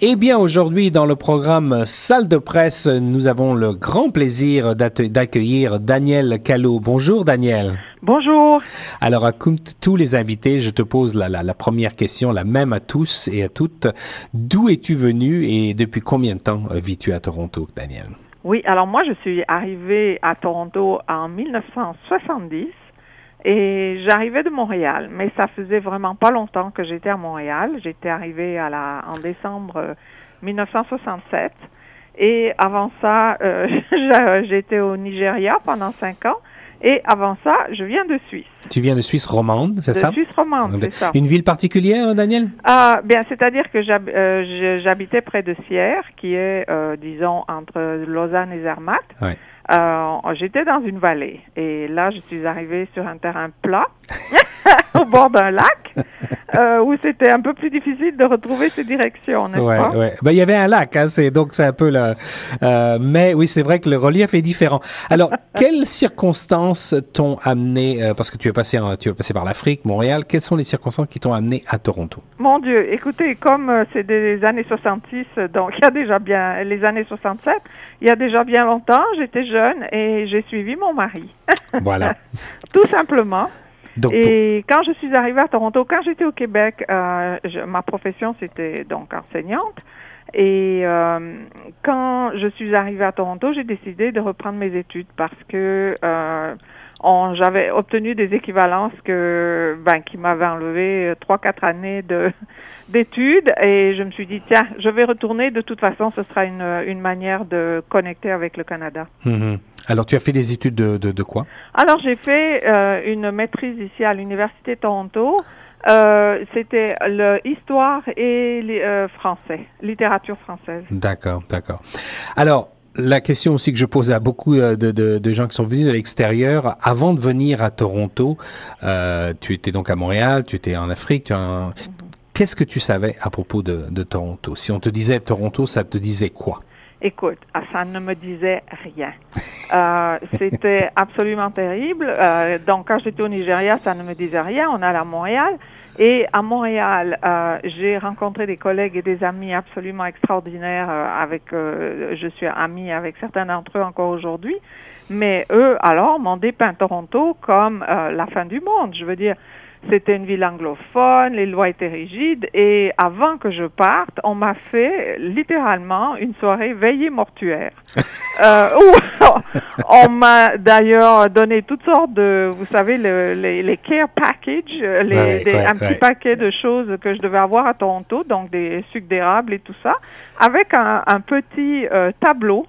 Eh bien, aujourd'hui, dans le programme Salle de presse, nous avons le grand plaisir d'accueillir Daniel Callot. Bonjour, Daniel. Bonjour. Alors, comme tous les invités, je te pose la, la, première question, la même à tous et à toutes. D'où es-tu venu et depuis combien de temps vis-tu à Toronto, Daniel? Oui, alors moi, je suis arrivé à Toronto en 1970 et j'arrivais de Montréal, mais ça faisait vraiment pas longtemps que j'étais à Montréal. J'étais arrivée à la, en décembre 1967. Euh, et avant ça, euh, j'étais au Nigeria pendant cinq ans. Et avant ça, je viens de Suisse. Tu viens de Suisse romande, c'est ça? De Suisse romande, c'est ça. Une ville particulière, Daniel? Ah, bien, c'est-à-dire que euh, j'habitais près de Sierre, qui est, disons, entre Lausanne et Zermatt. Ouais. Euh, j'étais dans une vallée et là, je suis arrivée sur un terrain plat au bord d'un lac euh, où c'était un peu plus difficile de retrouver ses directions, n'est-ce pas? Ouais. Ben, il y avait un lac, hein, c'est, donc c'est un peu le... Euh, mais oui, c'est vrai que le relief est différent. Alors, quelles circonstances t'ont amené, parce que tu es passé, tu es passé par l'Afrique, Montréal, quelles sont les circonstances qui t'ont amené à Toronto? Mon Dieu, écoutez, comme c'est des années 66, donc il y a déjà bien, les années 67, il y a déjà bien longtemps, j'étais jeune et j'ai suivi mon mari. Voilà. Tout simplement. et quand je suis arrivée à Toronto, quand j'étais au Québec, euh, ma profession c'était donc enseignante. Et euh, quand je suis arrivée à Toronto, j'ai décidé de reprendre mes études parce que euh, j'avais obtenu des équivalences que ben qui m'avaient enlevé trois quatre années de d'études et je me suis dit tiens je vais retourner de toute façon ce sera une, une manière de connecter avec le Canada. Mm-hmm. Alors tu as fait des études de, de, de quoi? Alors j'ai fait euh, une maîtrise ici à l'université Toronto. Euh, c'était l'histoire et les, euh, français, littérature française. D'accord, d'accord. Alors, la question aussi que je pose à beaucoup euh, de, de, de gens qui sont venus de l'extérieur, avant de venir à Toronto, euh, tu étais donc à Montréal, tu étais en Afrique, qu'est-ce que tu savais à propos de, de, Toronto? Si on te disait Toronto, ça te disait quoi? Écoute, ah, ça ne me disait rien. Euh, c'était absolument terrible. Euh, donc, quand j'étais au Nigeria, ça ne me disait rien. On allait à Montréal. Et à Montréal, euh, j'ai rencontré des collègues et des amis absolument extraordinaires euh, avec, euh, je suis amie avec certains d'entre eux encore aujourd'hui. Mais eux, alors, m'ont dépeint Toronto comme la fin du monde. Je veux dire, c'était une ville anglophone, les lois étaient rigides et avant que je parte, on m'a fait littéralement une soirée veillée mortuaire. euh, où on m'a d'ailleurs donné toutes sortes de, vous savez, les, les, care packages, les, un petit paquet de choses que je devais avoir à Toronto, donc des sucres d'érable et tout ça, avec un, un petit euh, tableau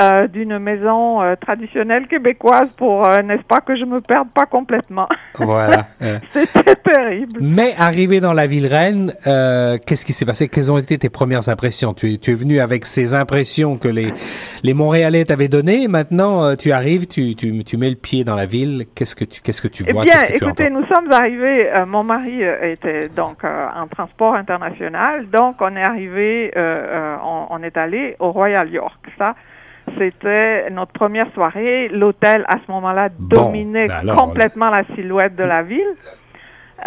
euh, d'une maison euh, traditionnelle québécoise pour, euh, n'est-ce pas, que je me perde pas complètement. Voilà. C'était terrible. Mais arrivé dans la ville reine, qu'est-ce qui s'est passé? Quelles ont été tes premières impressions? Tu es, tu es venu avec ces impressions que les, les Montréalais t'avaient données. Maintenant, tu arrives, tu, tu, tu mets le pied dans la ville. Qu'est-ce que tu, qu'est-ce que tu vois? Eh bien, que écoutez, nous sommes arrivés. mon mari était donc en transport international, donc on est arrivé, on, on, est allé au Royal York. Ça, c'était notre première soirée. L'hôtel, à ce moment-là, dominait ben complètement la silhouette de la ville.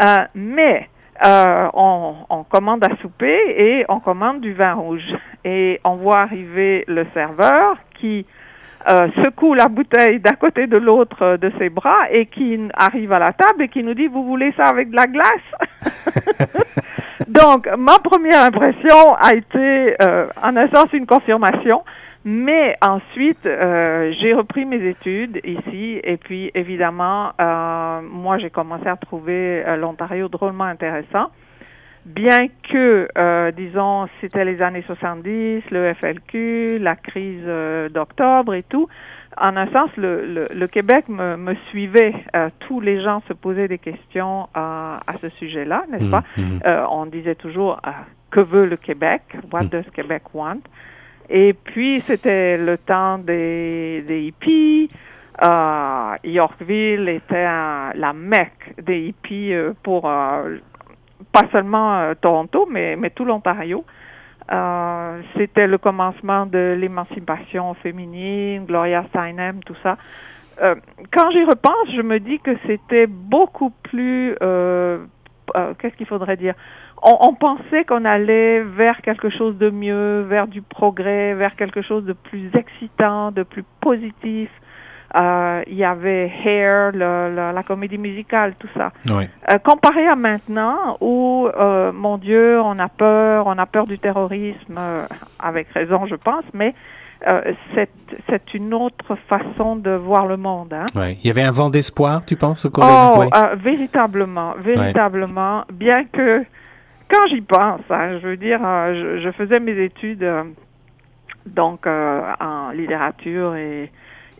Euh, mais euh, on, on, commande à souper et on commande du vin rouge. Et on voit arriver le serveur qui euh, secoue la bouteille d'un côté de l'autre de ses bras et qui arrive à la table et qui nous dit, vous voulez ça avec de la glace Donc, ma première impression a été, euh, en essence, une confirmation. Mais ensuite, euh, j'ai repris mes études ici et puis évidemment, euh, moi j'ai commencé à trouver euh, l'Ontario drôlement intéressant. Bien que, euh, disons, c'était les années 70, le FLQ, la crise euh, d'octobre et tout, en un sens, le, le, le Québec me, me suivait. tous les gens se posaient des questions à ce sujet-là, n'est-ce mmh, pas? Mmh. on disait toujours, que veut le Québec? What mmh. does Québec want? Et puis, c'était le temps des, des hippies. Euh, Yorkville était la mecque des hippies euh, pour euh, pas seulement Toronto, mais, mais tout l'Ontario. C'était le commencement de l'émancipation féminine, Gloria Steinem, tout ça. Quand j'y repense, je me dis que c'était beaucoup plus, qu'est-ce qu'il faudrait dire, on, on pensait qu'on allait vers quelque chose de mieux, vers du progrès, vers quelque chose de plus excitant, de plus positif. Euh, il y avait Hair, le, le, la comédie musicale, tout ça. Ouais. Euh, comparé à maintenant, où, euh, mon Dieu, on a peur, on a peur du terrorisme, euh, avec raison, je pense, mais euh, c'est c'est une autre façon de voir le monde. Hein. Ouais. Il y avait un vent d'espoir, tu penses, au Oh, collège? Ouais. euh, véritablement, véritablement. Bien que, quand j'y pense, hein, je veux dire, euh, je, je faisais mes études euh, donc euh, en littérature et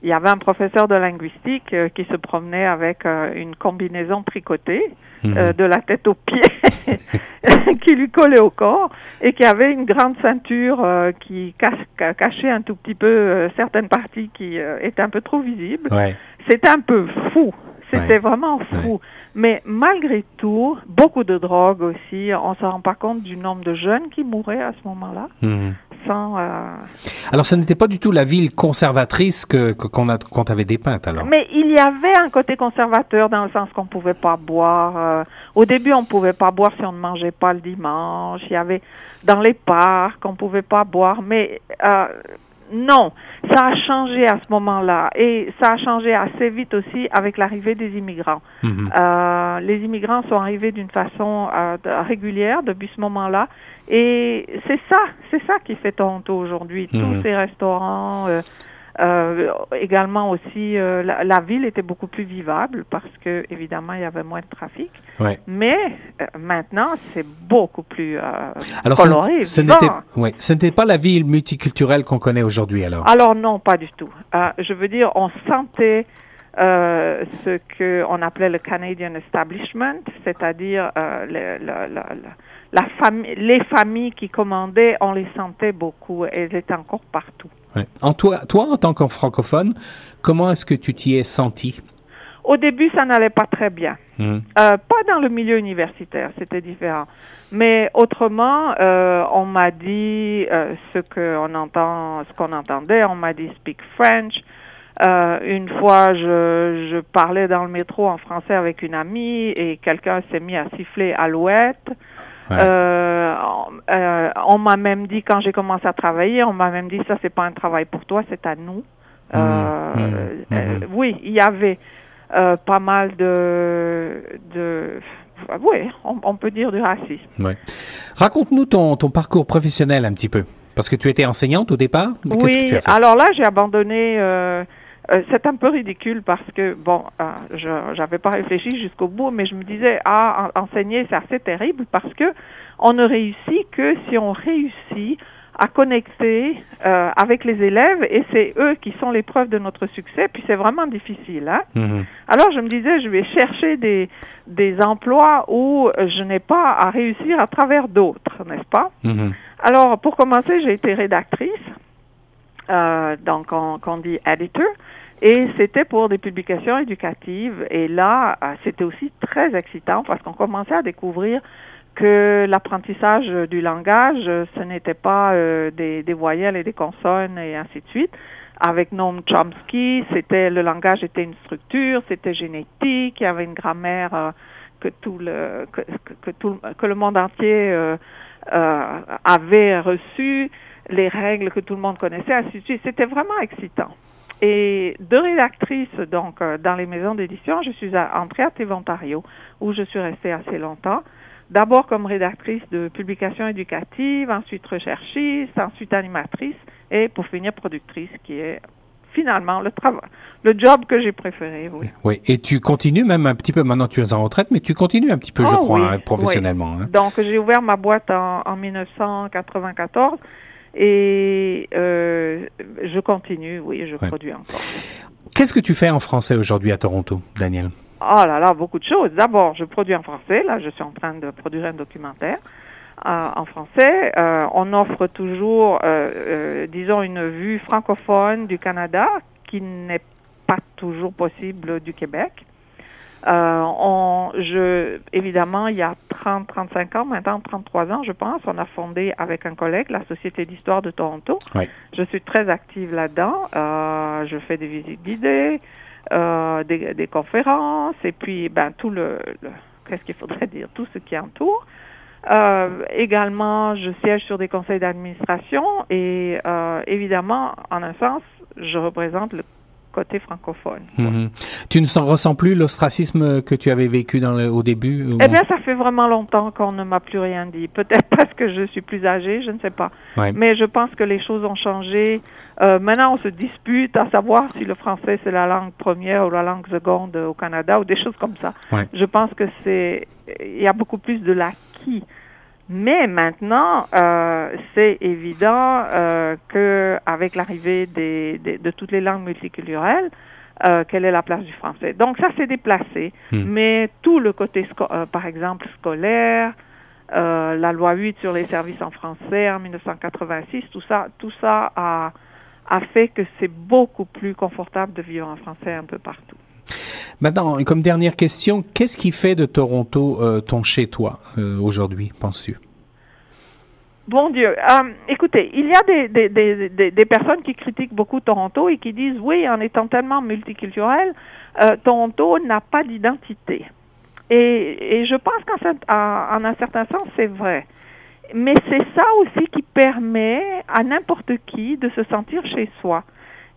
il y avait un professeur de linguistique euh, qui se promenait avec euh, une combinaison tricotée Mhm. de la tête aux pieds qui lui collait au corps et qui avait une grande ceinture qui cache- ca- cachait un tout petit peu certaines parties qui étaient un peu trop visibles. Ouais. C'était un peu fou. C'était Ouais. vraiment fou. Mais malgré tout, beaucoup de drogue aussi. On ne se rend pas compte du nombre de jeunes qui mouraient à ce moment-là. Mhm. Sans, euh, Alors, ce n'était pas du tout la ville conservatrice que qu'on a qu'on t'avait dépeinte alors. Mais il y avait un côté conservateur dans le sens qu'on pouvait pas boire. euh, au début, on pouvait pas boire si on ne mangeait pas le dimanche. Il y avait dans les parcs, on pouvait pas boire. Mais euh, non, ça a changé à ce moment-là et ça a changé assez vite aussi avec l'arrivée des immigrants. Mhm. Euh, les immigrants sont arrivés d'une façon euh, de- régulière depuis ce moment-là. Et c'est ça, c'est ça qui fait Toronto aujourd'hui. Mhm. Tous ces restaurants, euh, euh, également aussi, euh, la, la ville était beaucoup plus vivable parce que évidemment il y avait moins de trafic. Ouais. Mais euh, maintenant c'est beaucoup plus Alors, ce coloré. ce n'était ouais, pas la ville multiculturelle qu'on connaît aujourd'hui alors? Alors non, pas du tout. Je veux dire, on sentait euh, ce que on appelait le Canadian Establishment, c'est-à-dire euh, le- le- le- le- la famille, les familles qui commandaient, on les sentait beaucoup. Elles étaient encore partout. Ouais. En toi, toi, en tant que francophone, comment est-ce que tu t'y es senti? Au début, ça n'allait pas très bien. Mhm. Euh, pas dans le milieu universitaire, c'était différent. Mais autrement, euh, on m'a dit euh, ce qu'on entend, ce qu'on entendait. On m'a dit speak French. Une fois, je, je parlais dans le métro en français avec une amie et quelqu'un s'est mis à siffler Alouette. Ouais. Euh, on- euh, on m'a même dit quand j'ai commencé à travailler, on m'a même dit ça c'est pas un travail pour toi, c'est à nous. Euh, Mhm. euh, Mhm. oui, il y avait pas mal de, de oui, on, on peut dire du racisme. Ouais. Raconte-nous ton, ton parcours professionnel un petit peu. Parce que tu étais enseignante au départ. mais Qu'est-ce que Oui, tu as fait? alors là j'ai abandonné. Euh, c'est un peu ridicule parce que bon, euh, je j'avais pas réfléchi jusqu'au bout, mais je me disais ah en- enseigner c'est assez terrible parce que on ne réussit que si on réussit à connecter euh, avec les élèves et c'est eux qui sont les preuves de notre succès. Puis c'est vraiment difficile. Hein? Mhm. Alors je me disais, je vais chercher des, des emplois où je n'ai pas à réussir à travers d'autres, n'est-ce pas? Mhm. Alors pour commencer, j'ai été rédactrice, euh, donc on, qu'on dit editor, et c'était pour des publications éducatives. Et là, euh, c'était aussi très excitant parce qu'on commençait à découvrir que l'apprentissage du langage, ce n'était pas euh, des, des voyelles et des consonnes et ainsi de suite. Avec Noam Chomsky, c'était le langage était une structure, c'était génétique, il y avait une grammaire euh, que tout le que, tout que le monde entier euh, euh, avait reçu, les règles que tout le monde connaissait, ainsi de suite. C'était vraiment excitant. Et de rédactrice donc euh, dans les maisons d'édition, je suis entrée à TV Ontario où je suis restée assez longtemps. D'abord comme rédactrice de publications éducatives, ensuite recherchiste, ensuite animatrice et pour finir productrice qui est finalement le travail, le job que j'ai préféré, oui. Oui. Et tu continues même un petit peu, maintenant tu es en retraite, mais tu continues un petit peu, je Ah crois, oui, hein, professionnellement. hein. Donc, j'ai ouvert ma boîte en, en 1994 et euh, je continue, oui, je Ouais. produis encore. Qu'est-ce que tu fais en français aujourd'hui à Toronto, Daniel? Oh là là, beaucoup de choses. D'abord, je produis en français. Là, je suis en train de produire un documentaire euh, en français. Euh, on offre toujours, euh, euh, disons, une vue francophone du Canada qui n'est pas toujours possible du Québec. Euh, on, je, évidemment, il y a 30, 35 ans, maintenant 33 ans, je pense, on a fondé avec un collègue la Société d'histoire de Toronto. Oui. Je suis très active là-dedans. Euh, je fais des visites guidées, euh, des, des conférences, et puis ben tout le, le qu'est-ce qu'il faudrait dire, tout ce qui entoure. Euh, également, je siège sur des conseils d'administration et euh, évidemment, en un sens, je représente le côté francophone. Mhm. Tu ne s'en ressens plus l'ostracisme que tu avais vécu dans le, au début ou... Eh bien, ça fait vraiment longtemps qu'on ne m'a plus rien dit. Peut-être parce que je suis plus âgée, je ne sais pas. Ouais. Mais je pense que les choses ont changé. Euh, maintenant, on se dispute à savoir si le français c'est la langue première ou la langue seconde au Canada ou des choses comme ça. Ouais. Je pense que c'est il y a beaucoup plus de l'acquis. Mais maintenant, euh, c'est évident euh, que avec l'arrivée des, des- de toutes les langues multiculturelles, euh, quelle est la place du français. Donc ça s'est déplacé, Hmm. mais tout le côté, euh, par exemple, scolaire, euh, la loi 8 sur les services en français en 1986, tout ça, tout ça a, a fait que c'est beaucoup plus confortable de vivre en français un peu partout. Maintenant, comme dernière question, qu'est-ce qui fait de Toronto euh, ton chez-toi euh, aujourd'hui, penses-tu? Bon Dieu. Euh, écoutez, il y a des, des, des, personnes qui critiquent beaucoup Toronto et qui disent oui, en étant tellement multiculturel, Toronto n'a pas d'identité. Et, je pense qu'en un certain sens, c'est vrai. Mais c'est ça aussi qui permet à n'importe qui de se sentir chez soi.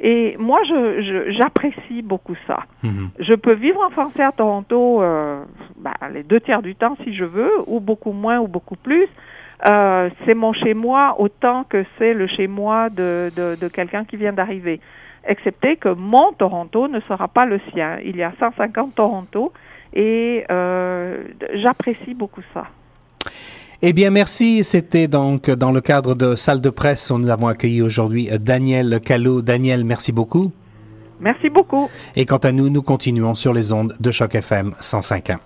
Et moi, je, j'apprécie beaucoup ça. Mhm. Je peux vivre en français à Toronto euh, ben, les deux tiers du temps si je veux, ou beaucoup moins ou beaucoup plus. Euh, c'est mon chez moi autant que c'est le chez moi de, de, de quelqu'un qui vient d'arriver. Excepté que mon Toronto ne sera pas le sien. Il y a 150 Toronto et euh, j'apprécie beaucoup ça. Eh bien, merci. C'était donc dans le cadre de salle de presse où nous avons accueilli aujourd'hui euh, Daniel Callot. Daniel, merci beaucoup. Merci beaucoup. Et quant à nous, nous continuons sur les ondes de Choc FM 105.1.